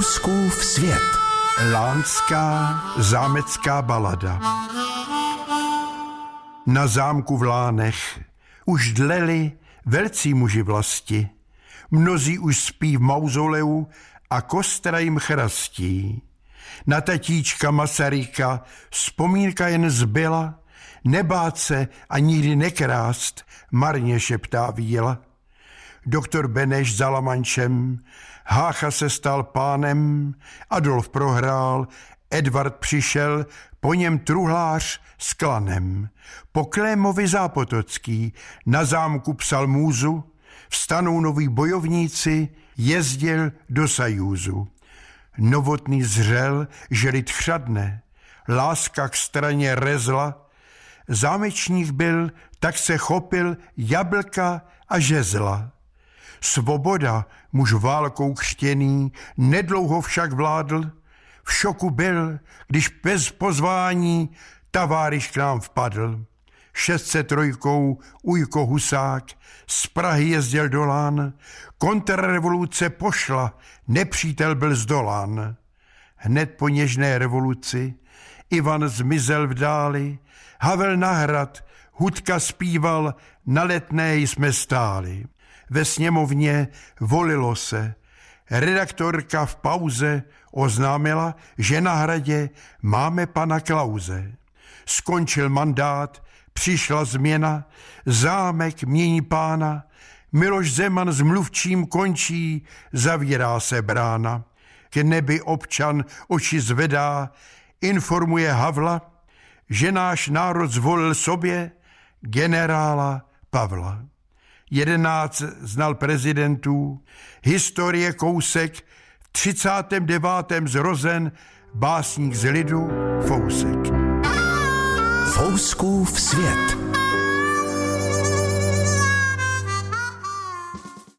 Fouskův svět. Lánská zámecká balada. Na zámku v Lánech už dleli velcí muži vlasti. Mnozí už spí v mauzoleu a kostra jim chrastí. Na tatíčka Masaryka vzpomínka jen zbyla, nebát se a nikdy nekrást, marně šeptá víla. Doktor Beneš za Lamančem, Hácha se stal pánem, Adolf prohrál, Edvard přišel, po něm truhlář s klanem. Po Klémovi Zápotocký na zámku psal můzu, vstanou noví bojovníci, jezdil do Sajúzu. Novotný zřel, že lid chřadne, láska k straně rezla, zámečník byl, tak se chopil jablka a žezla. Svoboda, muž válkou křtěný, nedlouho však vládl, v šoku byl, když bez pozvání taváriš k nám vpadl. 603 Ujko Husák z Prahy jezdil do Lán, kontrrevoluce pošla, nepřítel byl zdolán. Hned po něžné revoluci Ivan zmizel v dáli, Havel na hrad, Hudka zpíval, na letné jsme stáli. Ve sněmovně volilo se. Redaktorka v pauze oznámila, že na hradě máme pana Klauze. Skončil mandát, přišla změna, zámek mění pána, Miloš Zeman s mluvčím končí, zavírá se brána. K nebi občan oči zvedá, informuje Havla, že náš národ zvolil sobě generála Pavla. Jedenáct znal prezidentů, historie kousek, v 39. zrozen básník z lidu Fousek. Fouskův svět.